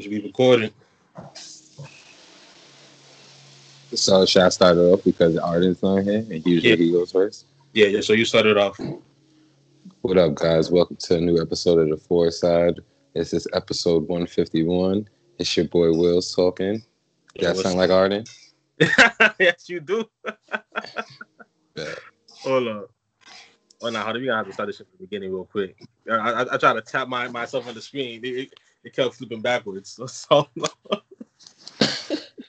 Should be recording. So should I start it off because Arden's not here and usually Yeah. he goes first? Yeah, yeah. So you started off. What up, guys? Welcome to a new episode of the Four Side. This is episode 151. It's your boy Willz talking. Yeah, that sound like Arden? yes, you do. Hold on. Oh no, how do We gonna have to start this shit from the beginning real quick. I, I, I tried to tap my myself on the screen. It, it, kept flipping backwards. So, so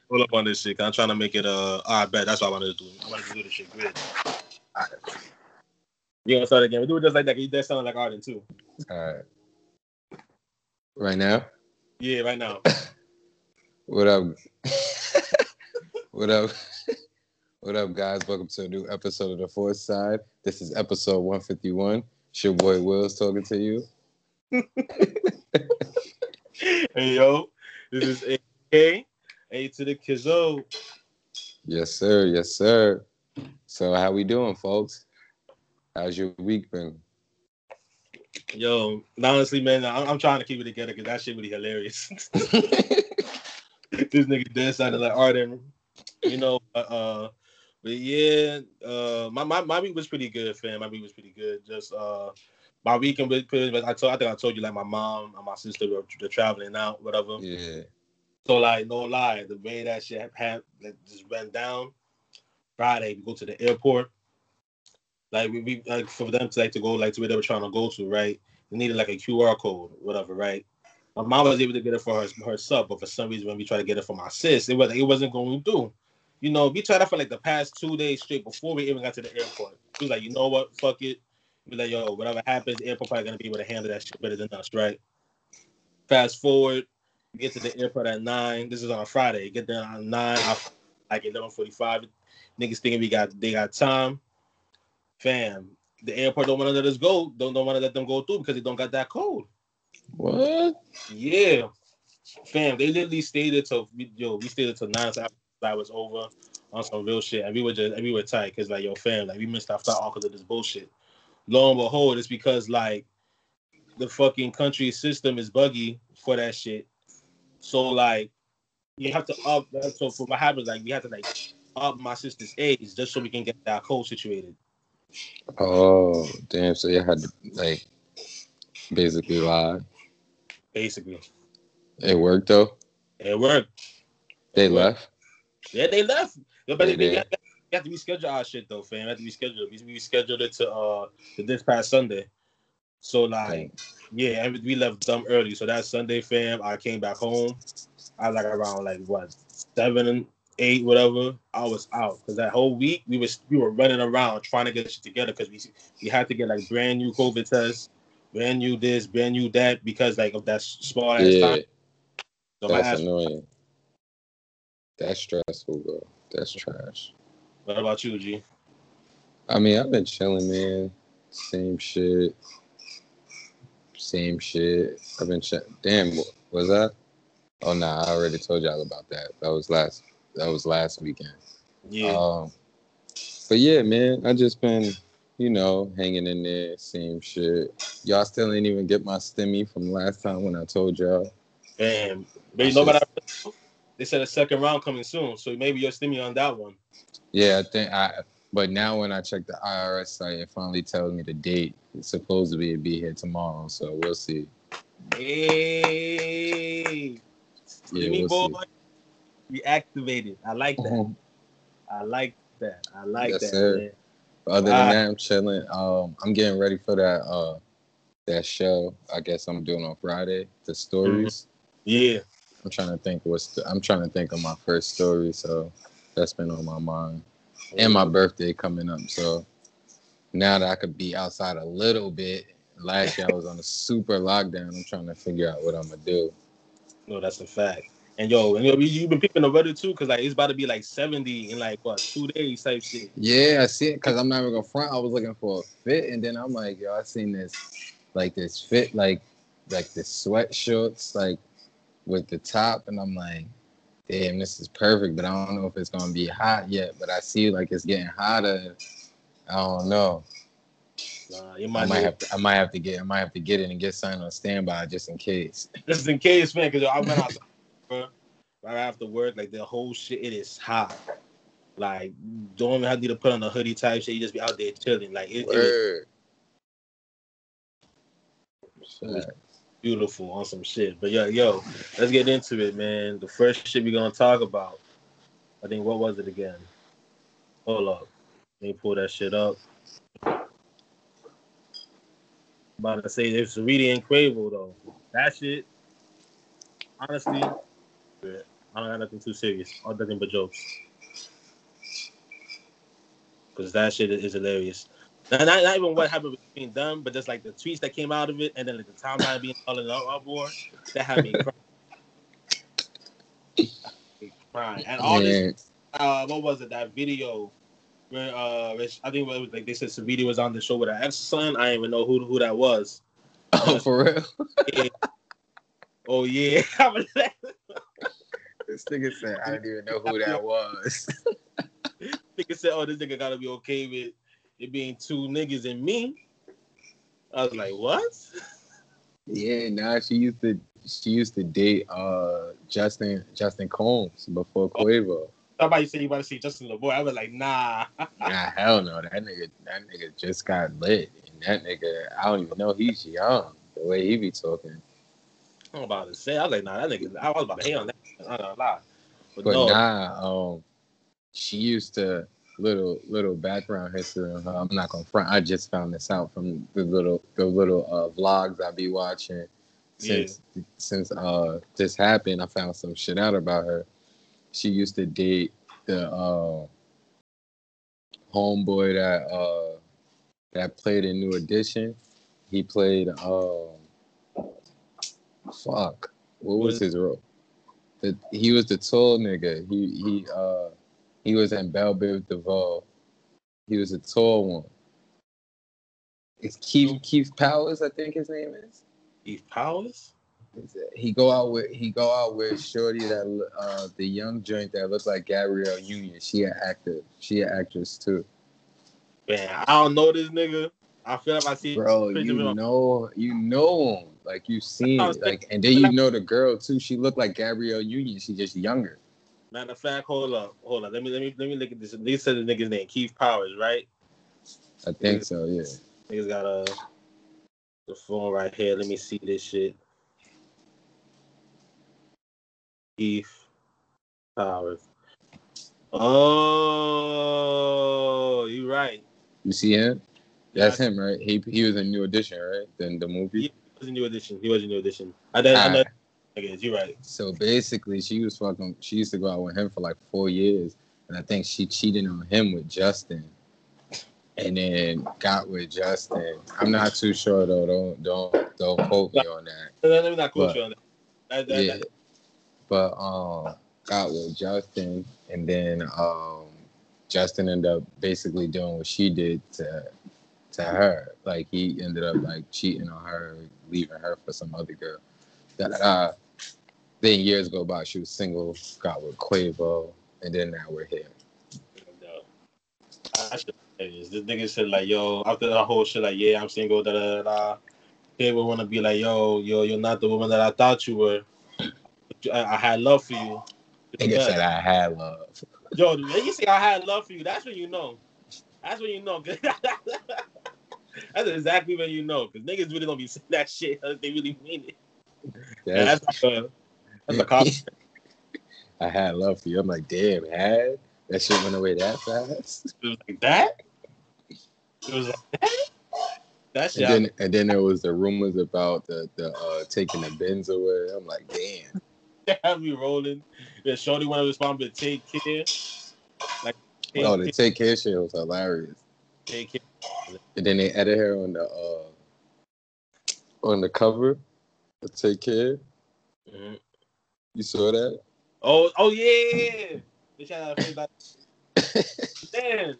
Hold up on this shit. I'm trying to make it. Uh, I bet that's what I wanted to do. I wanted to do this shit good. All right. You gonna start again? We do it just like that. You that sound like Arden too. All right. Right now? Yeah, right now. What up? what up? what up, guys? Welcome to a new episode of the Four Side. This is episode 151. It's your boy Willz talking to you. Hey yo, this is A. A to the Kizzo. Yes, sir. Yes, sir. So how we doing, folks? How's your week been? Yo, honestly, man, I'm, I'm trying to keep it together because that shit really hilarious. this nigga dead sounded like Arden, you know. Uh, uh, but yeah, uh, my, my my week was pretty good, fam. My week was pretty good. Just uh, my weekend with I told, I think I told you like my mom and my sister were, they're traveling out, whatever. yeah. So like, no lie, the way that shit had that just went down. Friday, we go to the airport. Like we, we like for them to like to go like to where they were trying to go to, right? They needed like a QR code, whatever, right? My mom was able to get it for her herself, but for some reason when we tried to get it for my sis, it was it wasn't going to do. You know, we tried that for like the past two days straight before we even got to the airport. She was like, you know what, fuck it. Be like, yo, whatever happens, airport probably gonna be able to handle that shit better than us, right? Fast forward, get to the airport at nine. This is on a Friday. Get there at nine, I- like eleven forty-five. Niggas thinking we got they got time. Fam, the airport don't want to let us go. Don't don't want to let them go through because they don't got that code. What? Yeah, fam, they literally stayed we- yo. We stayed till nine so that was over on some real shit, and we were just and we were tight because like yo, fam, like we missed our flight all because of this bullshit. Lo and behold, it's because like the fucking country system is buggy for that shit. So like you have to up. So for what happens, like we have to like up my sister's age just so we can get that code situated. Oh, damn. So you had to like basically lie. Basically, It worked though. it worked. They It worked. left. Yeah, they left. But They did. have, we have to reschedule our shit though, fam. We have to reschedule. it. We rescheduled it to uh to this past Sunday. So like, yeah, and we left dumb early. So that Sunday, fam, I came back home. I was like around like what seven and eight, whatever. I was out because that whole week we was we were running around trying to get shit together because we we had to get like brand new COVID tests, brand new this, brand new that because like of that small ass Yeah, time. So that's annoying. That's stressful, bro. That's trash. What about you, G? I mean, I've been chilling, man. Same shit. Same shit. I've been ch- damn. what Was that? Oh nah, I already told y'all about that. That was last. That was last weekend. Yeah. Um, but yeah, man, I just been, you know, hanging in there, same shit. Y'all still ain't even get my stimmy from last time when I told y'all. Damn. But you know what? I, they said a second round coming soon, so maybe you're stimming on that one. Yeah, I think I. But now when I check the IRS site, it finally tells me the date. It's supposed to be be here tomorrow, so we'll see. Hey, Yeah, we'll boy, reactivated. I like see. that. I like that. I like Yes, that. sir. Other than that, I'm chilling. Um, I'm getting ready for that uh that show. I guess I'm doing on Friday. The stories. Yeah. I'm trying to think what's the, I'm trying to think of my first story. So that's been on my mind. And my birthday coming up. So now that I could be outside a little bit. Last year I was on a super lockdown. I'm trying to figure out what I'm gonna do. No, that's a fact. And yo, and yo, you- you've been peeping the weather too, cause like it's about to be like 70 in like what two days type shit. Yeah, I see it because I'm not even gonna front. I was looking for a fit, and then I'm like, yo, I seen this, like this fit, like like the sweatshirts, like with the top, and I'm like, damn, this is perfect. But I don't know if it's gonna be hot yet. But I see like it's getting hotter. I don't know. Nah, you I might, might have to. I might have to get. I might have to get it and get signed on standby just in case. Just in case, man, because I went out, right after work, like the whole shit, it is hot. Like, don't even have to put on a hoodie type shit. You just be out there chilling. Like, it, it is Word. Beautiful on some shit. But yo, yo, let's get into it, man. The first shit we're gonna talk about. I think what was it again? Hold up. Let me pull that shit up. About to say it's Saweetie and though. That shit, honestly, I don't got nothing too serious. All nothing but jokes. Cause that shit is hilarious. Not, not, even what happened between them, but just like the tweets that came out of it, and then like the timeline being all in uproar. That had me crying. crying. And all this uh, what was it? That video where uh, I think it was like they said Saweetie was on the show with her ex son. I didn't even know who who that was. Oh, for real? Yeah. oh yeah, this nigga said I didn't even know who that was. nigga said, "Oh, this nigga gotta be okay with it being two niggas and me." I was like, "What?" yeah, nah. She used to. She used to date uh Justin Justin Combs before Quavo. Somebody said you about to see Justin LeBoy. I was like, "Nah." Nah, hell no. That nigga, that nigga just got lit, and that nigga, I don't even know he's young. The way he be talking, I'm about to say, I was like, "Nah, that nigga." I was about to hate on that. Not gonna lie, but, but no. nah. Um, she used to little little background history on her. I'm not gonna front. I just found this out from the little the little uh, vlogs I be watching since since uh this happened. I found some shit out about her. She used to date the uh, homeboy that uh that played in New Edition. He played um fuck. What was his role? The, he was the tall nigga. He he uh he was in Belle Biv DeVoe. He was a tall one. It's Keith Keith Powers, I think his name is. Keith Powers. He go out with he go out with Shorty that uh the young joint that looks like Gabrielle Union. She an actor. She an actress too. Man, I don't know this nigga. I feel like I see Bro, picture of him you know you know him. Like you seen it. what I was Like and then you know the girl too. She looked like Gabrielle Union. She just younger. Matter of fact, hold up, hold up. Let me let me let me look at this. They said the nigga's name Keith Powers, right? I think so, yeah. Niggas got a the phone right here. Let me see this shit. Keith Powers. Oh, you right. You see him? That's Yeah, him, right? He he was in New Edition, right? Then the movie. He was a new addition. He was a new addition. I, did, I ah. know. Alright. Niggas, you right. So basically, she was fucking. She used to go out with him for like four years, and I think she cheated on him with Justin, and then got with Justin. I'm not too sure though. Don't don't don't quote me on that. Let me not quote But- you on that. that, that, Yeah, that. but um, got with Justin, and then um, Justin ended up basically doing what she did to to her. Like he ended up like cheating on her, leaving her for some other girl. That uh, then years go by, she was single, got with Quavo, and then now we're here. I should this. Nigga said like, yo, after the whole shit, like, yeah, I'm single, da da da. da. They would want to be like, yo, yo, you're not the woman that I thought you were. I, I had love for you. Nigga said I had love. Yo, when you say I had love for you, that's when you know. That's when you know. that's exactly when you know. Because niggas really don't be saying that shit unless they really mean it. Yeah, That's, that's, like a, that's a compliment. I had love for you. I'm like, damn, had that shit went away that fast. It was like that. It was like that. That shit. And then and then there was the rumors about the the uh, taking the bins away. I'm like, damn. had me rolling. Yeah, Shorty want to respond, but take care. Like, take, Oh, the care, take care shit was hilarious. take care. And then they added her on the uh on the cover. Take care. Mhm. You saw that? Oh, oh yeah. They shout out face like, damn.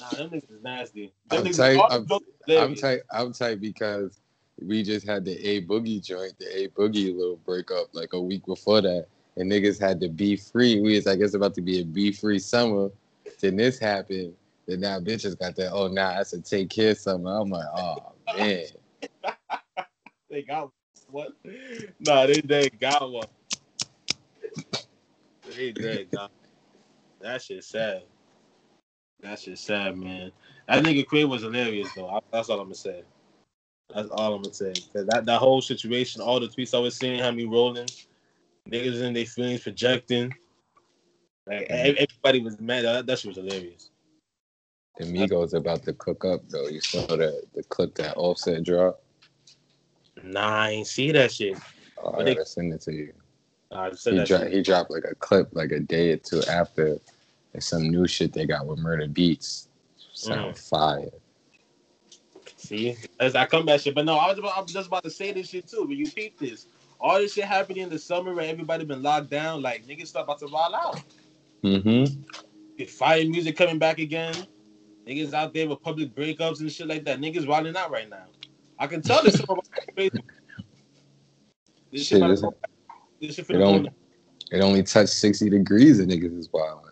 Nah, them niggas is nasty. Them I'm tight- I'm- I'm tight. I'm tight because we just had the A Boogie joint, the A Boogie little breakup like a week before that, and niggas had to be free. We was like, it's about to be a be free summer. Then this happened, then now bitches got that. Oh, now I have to take care of something. I'm like, oh man. they got what? Nah, they they got one. They they got. That shit sad. That shit sad, man. That nigga Quay was hilarious though. I, that's all I'm gonna say. That's all I'm gonna say. Cause that, that whole situation, all the tweets I was seeing, had me rolling. Niggas in their feelings projecting. Like mm-hmm. everybody was mad. That, that shit was hilarious. The Migos about to cook up though. You saw that the clip that Offset dropped. Nah, I ain't see that shit. Oh, I gotta they, send it to you. Uh, he, dro- he dropped like a clip like a day or two after like some new shit they got with Murda Beatz. Sound mm. fire. See, as I come back shit, but no, I was, about, I was just about to say this shit too. But you peep this, all this shit happening in the summer where everybody been locked down, like niggas start about to roll out. Mm-hmm. Fire music coming back again. Niggas out there with public breakups and shit like that. Niggas rolling out right now. I can tell this. this shit, shit is, this shit it, only, it only touched 60 degrees and niggas is wilding.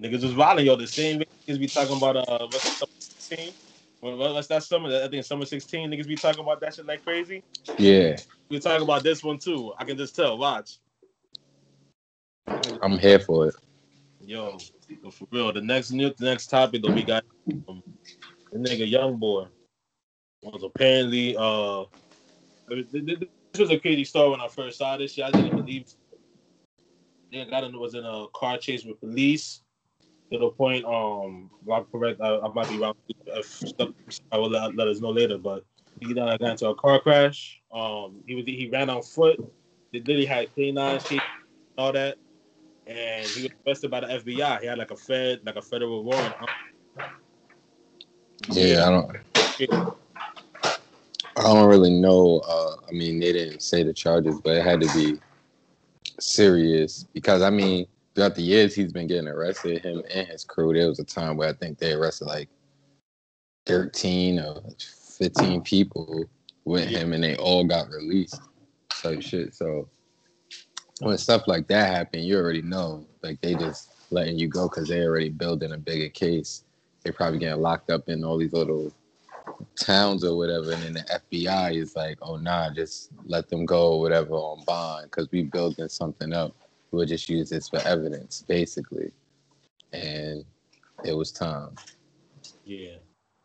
Niggas was wilding, yo. The same niggas be talking about uh what's summer 16? What's that summer? I think summer 16 niggas be talking about that shit like crazy. Yeah. We talking about this one too. I can just tell. Watch. I'm here for it. Yo, for real. The next new the next topic that we got um, the nigga YoungBoy was apparently uh this was a crazy story when I first saw this shit. I didn't believe they got in was in a car chase with police to the point um I'm correct I, I might be wrong. I will let, let us know later but he got into a car crash. Um he was he ran on foot. They literally had canines all that. And he was arrested by the FBI he had like a fed like a federal warrant. Yeah I don't I don't really know. Uh, I mean, they didn't say the charges, but it had to be serious because I mean, throughout the years he's been getting arrested, him and his crew. There was a time where I think they arrested like thirteen or fifteen people with him, and they all got released. So shit. So when stuff like that happen, you already know, like they just letting you go because they already building a bigger case. They probably getting locked up in all these little towns or whatever, and then the FBI is like, oh nah, just let them go or whatever on bond because we building something up. We'll just use this for evidence, basically. And it was time. Yeah,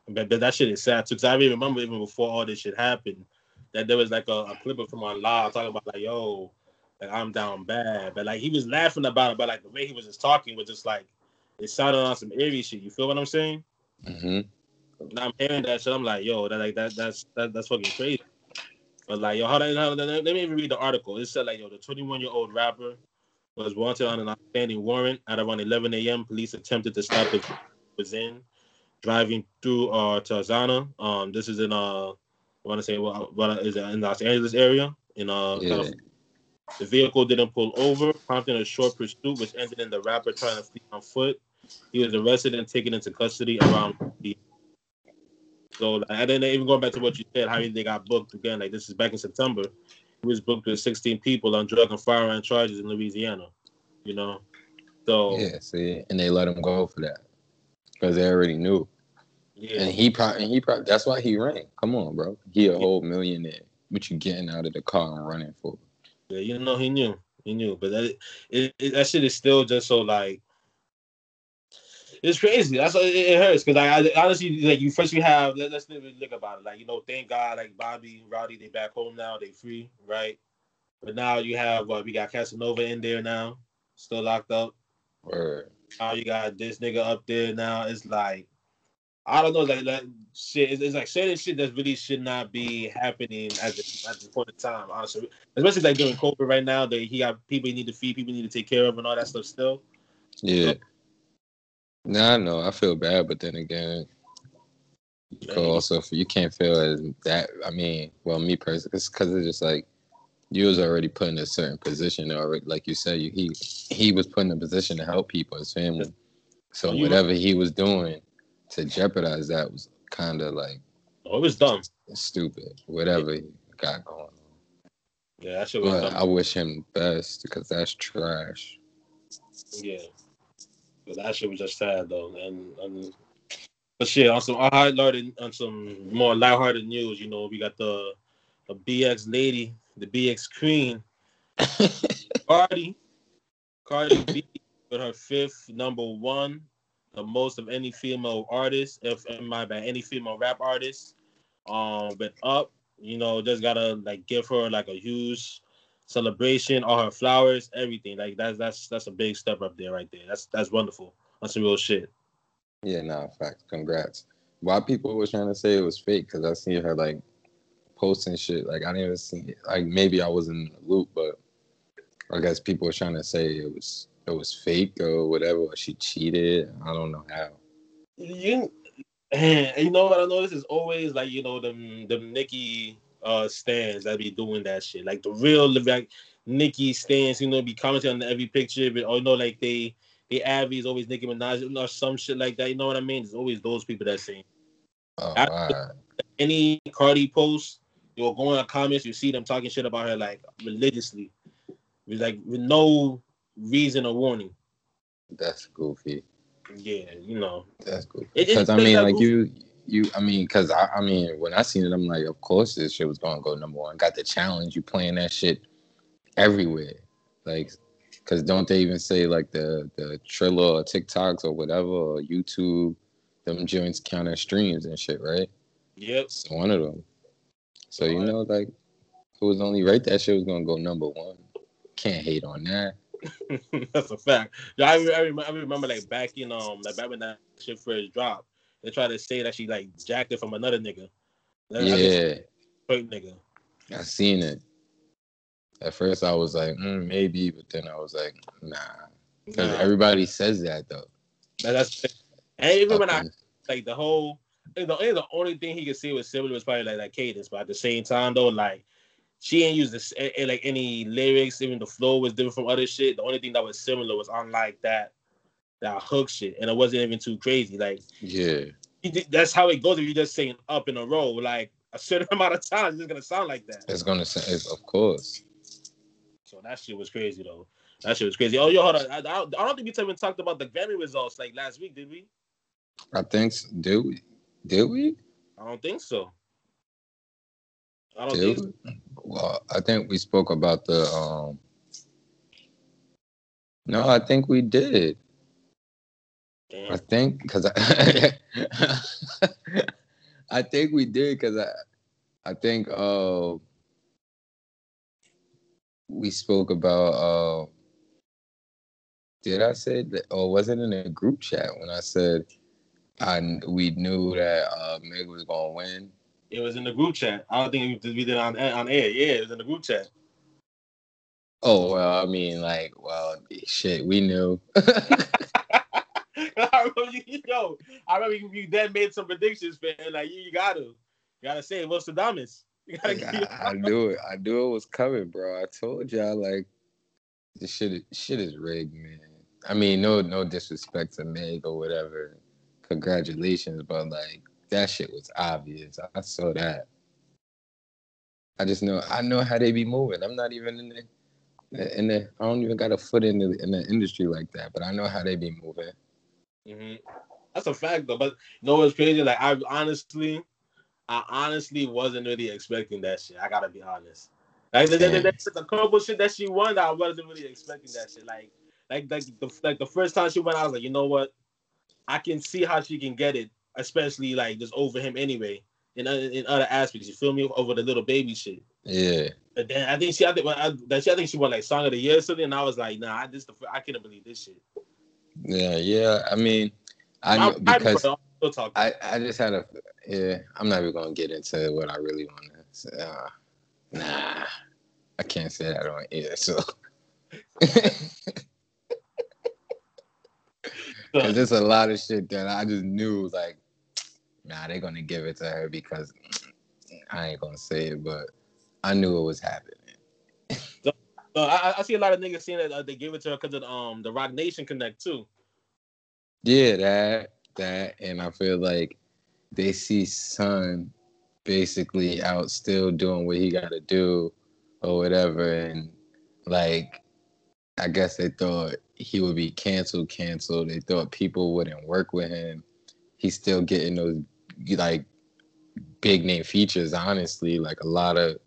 but that shit is sad too. Cause I remember even before all this shit happened, that there was like a, a clip from on live talking about like, yo, like I'm down bad, but like he was laughing about it, but like the way he was just talking was just like it sounded on some eerie shit. You feel what I'm saying? Mm-hmm. Now I'm hearing that shit. I'm like, yo, that like that that's that, that's fucking crazy. But like, yo, how, how, let me even read the article. It said like, yo, the 21 year old rapper was wanted on an outstanding warrant at around 11 a.m. Police attempted to stop his was in driving through uh Tarzana. Um, this is in uh, I want to say what what is it in Los Angeles area in uh. Yeah. The vehicle didn't pull over, prompting a short pursuit, which ended in the rapper trying to flee on foot. He was arrested and taken into custody around the so like, and then even going back to what you said, how they got booked again. Like this is back in September. He was booked with 16 people on drug and firearm charges in Louisiana. You know, so yeah. See, and they let him go for that because they already knew. Yeah. And he probably, and he probably, that's why he ran. Come on, bro. He a yeah. whole millionaire. What you getting out of the car and running for? Yeah, you know he knew, he knew, but that it, it, that shit is still just so like it's crazy. That's it, it hurts because I, I, honestly like you first you have let, us even look about it. Like you know, thank God like Bobby, Rowdy, they back home now. They free, right? But now you have uh, we got Casanova in there now, still locked up. Word. Now you got this nigga up there now. It's like I don't know, like like shit. It's, it's like certain shit that really should not be happening at the at the point of time. Honestly, especially like during COVID right now, that he got people he need to feed, people need to take care of, and all that stuff. Still, yeah. So, Nah, no, I feel bad, but then again, you also you can't feel as that. I mean, well, me personally, it's because it's just like you was already put in a certain position already. Like you said, you, he he was put in a position to help people, his family. So whatever he was doing to jeopardize that was kind of like oh, it was dumb, stupid, whatever yeah. he got going on. Yeah, that shit was but dumb. I wish him best because that's trash. Yeah. But that shit was just sad though, and, and But shit, on some highlighted, on some more lighthearted news, you know, we got the the BX lady, the BX queen, Cardi, Cardi B with her fifth number one, the most of any female artist, if my by any female rap artist, um, but up, you know, just gotta like give her like a huge celebration, all her flowers, everything. Like that's that's that's a big step up there right there. That's that's wonderful. That's some real shit. Yeah, nah, fact. Congrats. Why people were trying to say it was fake? Because I seen her like posting shit. Like I didn't even see it. Like maybe I was in the loop, but I guess people were trying to say it was it was fake or whatever. Or she cheated. I don't know how. You, and you know what I notice is always like you know them them Nicki uh stands that be doing that shit. Like the real like Nicki stands, you know, be commenting on every picture, but or you know, like they the Abby is always Nicki Minaj or some shit like that. You know what I mean? It's always those people that say. Oh, right. Any Cardi post, you'll go in the comments, you see them talking shit about her like religiously, with like with no reason or warning. That's goofy. Yeah, you know. That's goofy. Because I mean, like goofy. you, you. I mean, because I, I mean, when I seen it, I'm like, of course this shit was gonna go number one. Got the challenge. You playing that shit everywhere. Like Cause don't they even say like the the Triller or TikToks or whatever or YouTube, them joints count as streams and shit, right? Yep. It's one of them. So you know, like it was only right that shit was gonna go number one. Can't hate on that. That's a fact. I, I, remember, I remember like back in um like back when that shit first dropped, they tried to say that she like jacked it from another nigga. yeah. nigga. I seen it. At first, I was like, mm, maybe, but then I was like, nah, because nah. everybody says that though. That's and even when I like the whole, the, the only thing he could see was similar was probably like that cadence, but at the same time though, like she ain't used this like any lyrics, even the flow was different from other shit. The only thing that was similar was unlike that that hook shit, and it wasn't even too crazy. Like yeah, that's how it goes if you just saying up in a row, like a certain amount of time, it's gonna sound like that. It's gonna sound, of course. So that shit was crazy though. That shit was crazy. Oh, yo, hold on. I, I, I don't think we even talked about the Grammy results like last week, did we? I think so. Did we? Did we? I don't think so. I don't did think. So. Well, I think we spoke about the. um No, I think we did. Damn. I think because I, I think we did because I, I think uh we spoke about uh did I say that or was it in a group chat when I said I we knew that uh Meg was gonna win? It was in the group chat. I don't think we did it on on air. Yeah, it was in the group chat. Oh well, I mean, like, well, shit, we knew. You, yo, I remember you, you then made some predictions, man. Like you, you gotta, you gotta say what's the dumbest. I, I knew it. I knew it was coming, bro. I told y'all like this shit. Shit is rigged, man. I mean, no, no disrespect to Meg or whatever. Congratulations, but like that shit was obvious. I, I saw that. I just know. I know how they be moving. I'm not even in the, in the. I don't even got a foot in the in the industry like that, but I know how they be moving. Mm-hmm. That's a fact, though. But you know what's crazy? Like I honestly, I honestly wasn't really expecting that shit. I gotta be honest. Like the, the, the, the couple shit that she won, I wasn't really expecting that shit. Like, like, like the like the first time she went, I was like, you know what? I can see how she can get it, especially like just over him anyway. In in other aspects, you feel me? Over the little baby shit. Yeah. But then I think she, I think, I, I think she won like song of the year or something, and I was like, nah, I just, I couldn't believe this shit. Yeah, yeah. I mean, I know because I, I just had a yeah, I'm not even gonna get into what I really want to say. Uh, nah, I can't say that on air. So, because there's a lot of shit that I just knew, like, nah, they're gonna give it to her because I ain't gonna say it, but I knew it was happening. So I, I, see a lot of niggas saying that uh, they give it to her because of um the Roc Nation Connect too. Yeah, that that, and I feel like they see Son basically out still doing what he got to do or whatever, and like I guess they thought he would be canceled, canceled. They thought people wouldn't work with him, he's still getting those like big name features. Honestly, like a lot of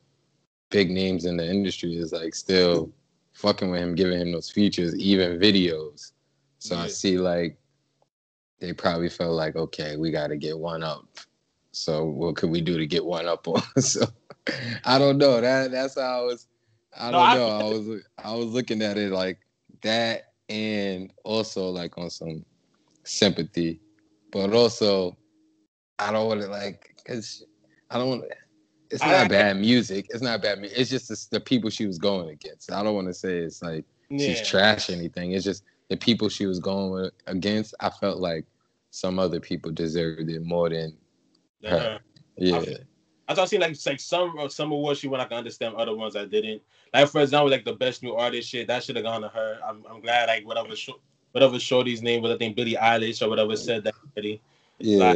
big names in the industry is like still fucking with him, giving him those features, even videos. So yeah. I see like they probably felt like, okay, we got to get one up. So what could we do to get one up on? so I don't know. That that's how I was. I don't no, know. I, I was I was looking at it like that, and also like on some sympathy, but also I don't want to like because I don't want. It's not I, bad music. It's not bad. It's just the, the, people she was going against. I don't want to say it's like yeah. she's trash anything. It's just the people she was going against. I felt like some other people deserved it more than her. Uh-huh. Yeah. I, I thought seeing like like some some awards she won. I can understand other ones I didn't. Like for example, like the best new artist shit that should have gone to her. I'm I'm glad like whatever show, whatever Shorty's name was. I think Billie Eilish or whatever said that. Already. Yeah.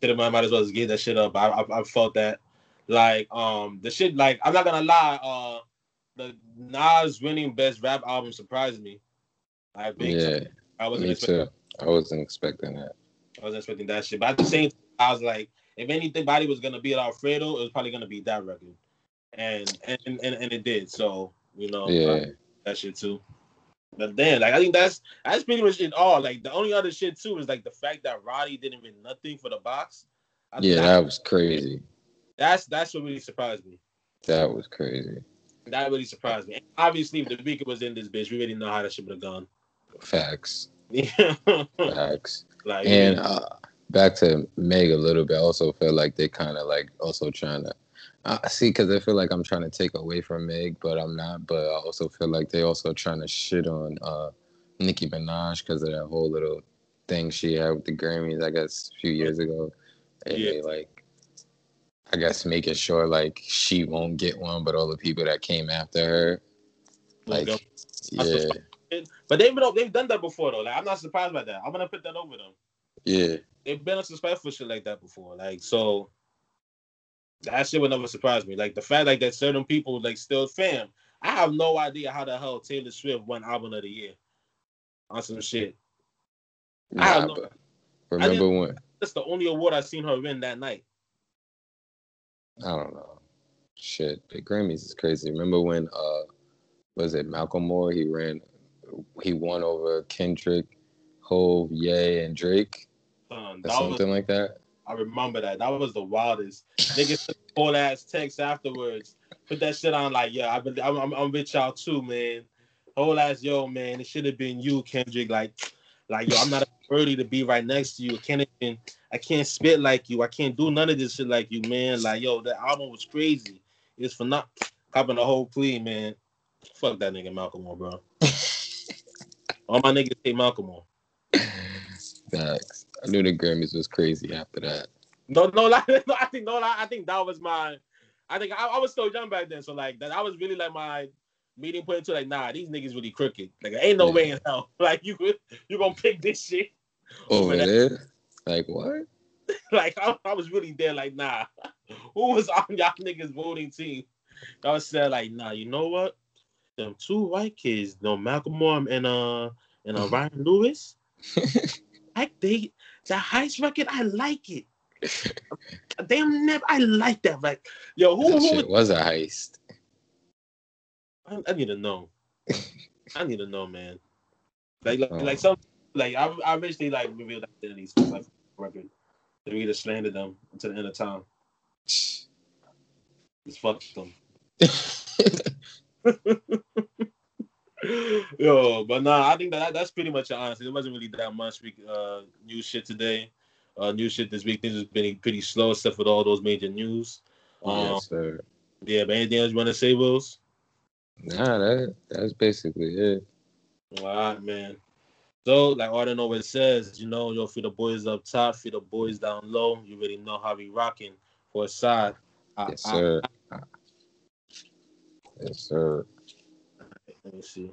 Like, might as well just give that shit up. I, I I felt that like um the shit like I'm not gonna lie, uh the Nas winning best rap album surprised me. I think yeah, I wasn't me expecting, too. I wasn't expecting that. I wasn't expecting that shit. But at the same time, I was like, if anybody was gonna be at Alfredo, it was probably gonna be that record. And and and, and it did. So, you know, yeah. that shit too. But then, like, I think that's that's pretty much it all. Like, the only other shit too is like the fact that Roddy didn't win nothing for the box. I yeah, that was crazy. That's that's what really surprised me. That was crazy. That really surprised me. And obviously, if the Weeknd was in this bitch, we already know how that shit would have gone. Facts. Facts. Like, and yeah. uh, back to Meg a little bit. I also feel like they kind of like also trying to uh, see because I feel like I'm trying to take away from Meg, but I'm not. But I also feel like they also trying to shit on uh, Nicki Minaj because of that whole little thing she had with the Grammys, I guess, a few years ago. And yeah. they like I guess making sure like she won't get one, but all the people that came after her, like, yeah. But they've been they've done that before though. Like I'm not surprised by that. I'm gonna put that over them. Yeah, they've been unsuspectful shit like that before. Like so, that shit would never surprise me. Like the fact like that certain people like still fam. I have no idea how the hell Taylor Swift won album of the year on some shit. Nah, I remember when? That's the only award I've seen her win that night. I don't know. Shit, the Grammys is crazy. Remember when uh was it Macklemore? He ran, he won over Kendrick, Hove, Ye, and Drake, um, or something was, like that. I remember that. That was the wildest. Niggas whole ass text afterwards. Put that shit on like, yeah, I been, I'm, I'm, I'm with y'all too, man. Whole ass, yo, man, it should have been you, Kendrick. Like, like, yo, I'm not worthy to be right next to you. I can't even, I can't spit like you. I can't do none of this shit like you, man. Like, yo, that album was crazy. It's for not copping the whole plea, man. Fuck that nigga Macklemore, bro. All my niggas hate Macklemore. Facts. I knew the Grammys was crazy after that. No, no, like, no I think no, like, I think that was my. I think I, I was still young back then, so like that. I was really like my meeting point to like, nah, these niggas really crooked. Like, ain't no yeah. way in hell. Like, you you gonna pick this shit over, over there? Like what? like I, I, was really there. Like, nah, who was on y'all niggas voting team? I was there. like, nah, you know what? Them two white kids, no Macklemore and uh and uh, Ryan Lewis, like they the heist record, I like it. Damn, never, I like that. Like, yo, who, that who was a heist? I, I, need to know. I need to know, man. Like, like, oh. like some, like I, I eventually like revealed identities like record. They really slandered them until the end of time. Just fucked them. Yo, but nah, I think that that's pretty much it. Honestly, it wasn't really that much uh, new shit today. Uh, new shit this week. Things has been pretty slow, except for all those major news. Um, yes, sir. Yeah, but anything else you want to say, Willz? Nah, that that's basically it. All right, man. So, like I don't know what it says, you know, yo, for the boys up top, for the boys down low, you really know how we rocking for a side. Yes, I, sir. I, I, yes, sir. Let me see.